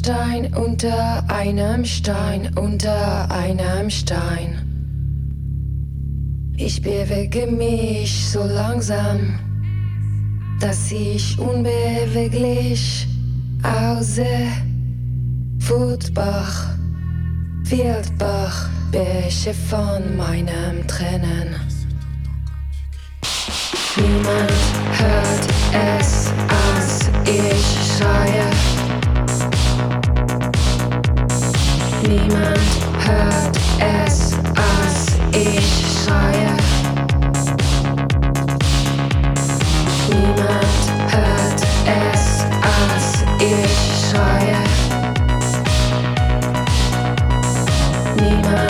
Stein unter einem Stein, unter einem Stein. Ich bewege mich so langsam, dass ich unbeweglich aussehe. Footbach, Wildbach, Bäche von meinem Tränen. Niemand hört es, als ich schreie. Niemand hört es, als ich schreie. Niemand hört es, als ich schreie. Niemand